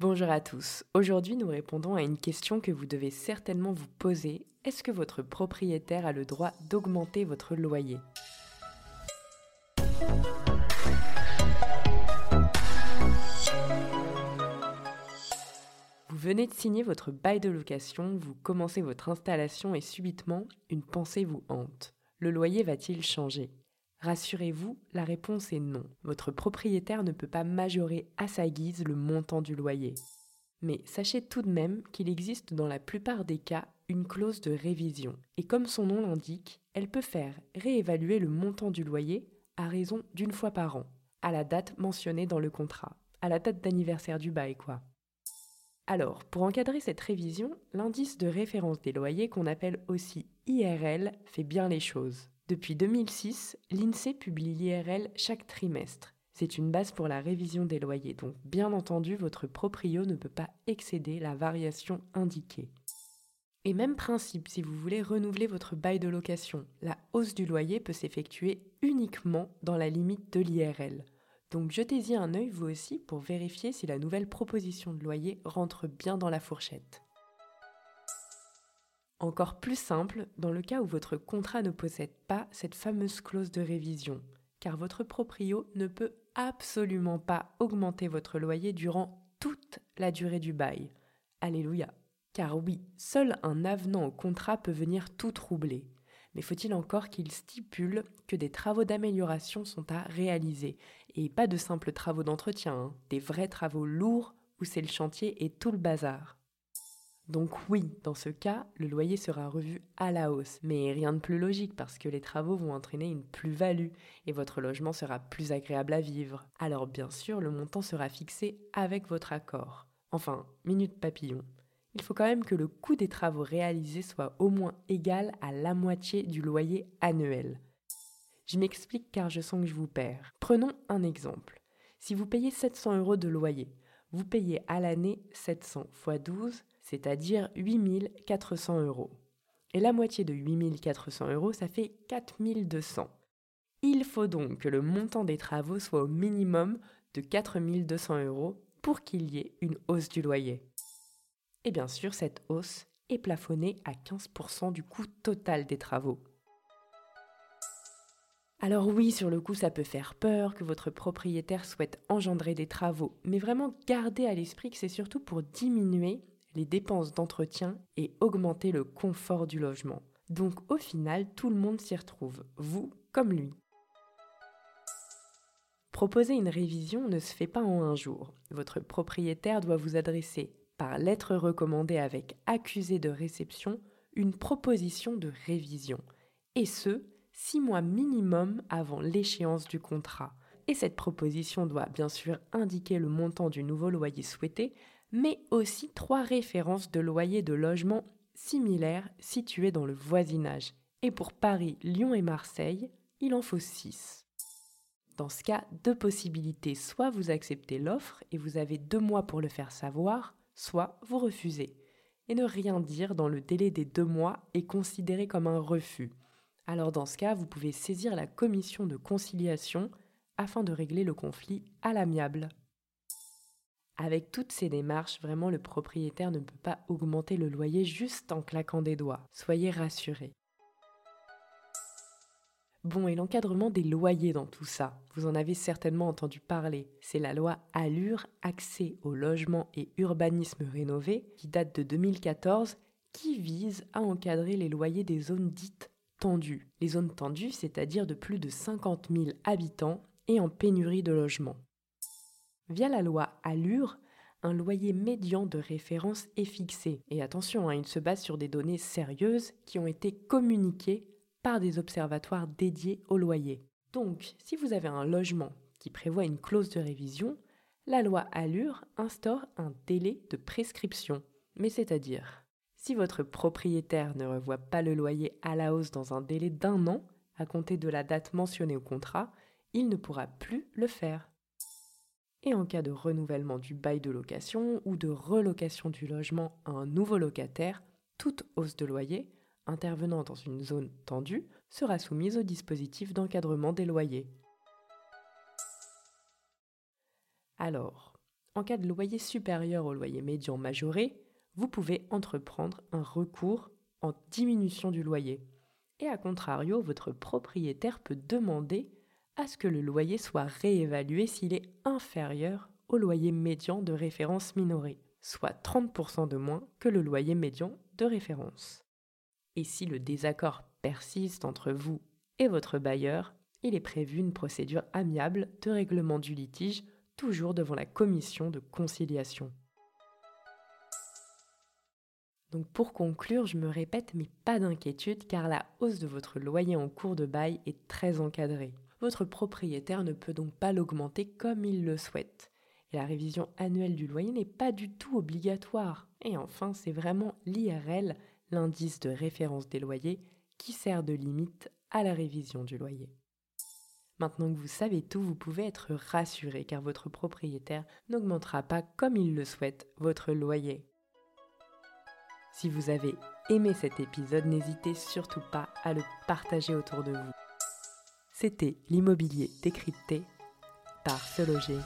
Bonjour à tous. Aujourd'hui, nous répondons à une question que vous devez certainement vous poser. Est-ce que votre propriétaire a le droit d'augmenter votre loyer? Vous venez de signer votre bail de location, vous commencez votre installation et subitement, une pensée vous hante. Le loyer va-t-il changer? Rassurez-vous, la réponse est non. Votre propriétaire ne peut pas majorer à sa guise le montant du loyer. Mais sachez tout de même qu'il existe dans la plupart des cas une clause de révision. Et comme son nom l'indique, elle peut faire réévaluer le montant du loyer à raison d'une fois par an, à la date mentionnée dans le contrat, à la date d'anniversaire du bail quoi. Alors, pour encadrer cette révision, l'indice de référence des loyers qu'on appelle aussi IRL fait bien les choses. Depuis 2006, l'INSEE publie l'IRL chaque trimestre. C'est une base pour la révision des loyers, donc bien entendu, votre proprio ne peut pas excéder la variation indiquée. Et même principe, si vous voulez renouveler votre bail de location, la hausse du loyer peut s'effectuer uniquement dans la limite de l'IRL. Donc jetez-y un œil vous aussi pour vérifier si la nouvelle proposition de loyer rentre bien dans la fourchette. Encore plus simple dans le cas où votre contrat ne possède pas cette fameuse clause de révision, car votre proprio ne peut absolument pas augmenter votre loyer durant toute la durée du bail. Alléluia. Car oui, seul un avenant au contrat peut venir tout troubler. Mais faut-il encore qu'il stipule que des travaux d'amélioration sont à réaliser, et pas de simples travaux d'entretien, hein, des vrais travaux lourds où c'est le chantier et tout le bazar. Donc oui, dans ce cas, le loyer sera revu à la hausse. Mais rien de plus logique parce que les travaux vont entraîner une plus-value et votre logement sera plus agréable à vivre. Alors bien sûr, le montant sera fixé avec votre accord. Enfin, minute papillon. Il faut quand même que le coût des travaux réalisés soit au moins égal à la moitié du loyer annuel. Je m'explique car je sens que je vous perds. Prenons un exemple. Si vous payez 700 euros de loyer, vous payez à l'année 700 x 12, c'est-à-dire 8400 euros. Et la moitié de 8400 euros, ça fait 4200. Il faut donc que le montant des travaux soit au minimum de 4200 euros pour qu'il y ait une hausse du loyer. Et bien sûr, cette hausse est plafonnée à 15% du coût total des travaux. Alors oui, sur le coup, ça peut faire peur que votre propriétaire souhaite engendrer des travaux, mais vraiment gardez à l'esprit que c'est surtout pour diminuer dépenses d'entretien et augmenter le confort du logement. Donc au final, tout le monde s'y retrouve, vous comme lui. Proposer une révision ne se fait pas en un jour. Votre propriétaire doit vous adresser, par lettre recommandée avec accusé de réception, une proposition de révision. Et ce, six mois minimum avant l'échéance du contrat. Et cette proposition doit bien sûr indiquer le montant du nouveau loyer souhaité, mais aussi trois références de loyers de logements similaires situés dans le voisinage. Et pour Paris, Lyon et Marseille, il en faut six. Dans ce cas, deux possibilités. Soit vous acceptez l'offre et vous avez deux mois pour le faire savoir, soit vous refusez. Et ne rien dire dans le délai des deux mois est considéré comme un refus. Alors dans ce cas, vous pouvez saisir la commission de conciliation afin de régler le conflit à l'amiable. Avec toutes ces démarches, vraiment le propriétaire ne peut pas augmenter le loyer juste en claquant des doigts. Soyez rassurés. Bon, et l'encadrement des loyers dans tout ça, vous en avez certainement entendu parler. C'est la loi Allure, accès au logement et urbanisme rénové, qui date de 2014, qui vise à encadrer les loyers des zones dites tendues. Les zones tendues, c'est-à-dire de plus de 50 000 habitants et en pénurie de logements. Via la loi Allure, un loyer médian de référence est fixé. Et attention, hein, il se base sur des données sérieuses qui ont été communiquées par des observatoires dédiés au loyer. Donc, si vous avez un logement qui prévoit une clause de révision, la loi Allure instaure un délai de prescription. Mais c'est-à-dire, si votre propriétaire ne revoit pas le loyer à la hausse dans un délai d'un an, à compter de la date mentionnée au contrat, il ne pourra plus le faire et en cas de renouvellement du bail de location ou de relocation du logement à un nouveau locataire, toute hausse de loyer intervenant dans une zone tendue sera soumise au dispositif d'encadrement des loyers. Alors, En cas de loyer supérieur au loyer médian majoré, vous pouvez entreprendre un recours en diminution du loyer. Et à contrario, votre propriétaire peut demander à ce que le loyer soit réévalué s'il est inférieur au loyer médian de référence minoré, soit 30% de moins que le loyer médian de référence. Et si le désaccord persiste entre vous et votre bailleur, il est prévu une procédure amiable de règlement du litige, toujours devant la commission de conciliation. Donc pour conclure, je me répète, mais pas d'inquiétude car la hausse de votre loyer en cours de bail est très encadrée. Votre propriétaire ne peut donc pas l'augmenter comme il le souhaite. Et la révision annuelle du loyer n'est pas du tout obligatoire. Et enfin, c'est vraiment l'IRL, l'indice de référence des loyers, qui sert de limite à la révision du loyer. Maintenant que vous savez tout, vous pouvez être rassuré car votre propriétaire n'augmentera pas comme il le souhaite votre loyer. Si vous avez aimé cet épisode, n'hésitez surtout pas à le partager autour de vous. C'était l'immobilier décrypté par Se Loger.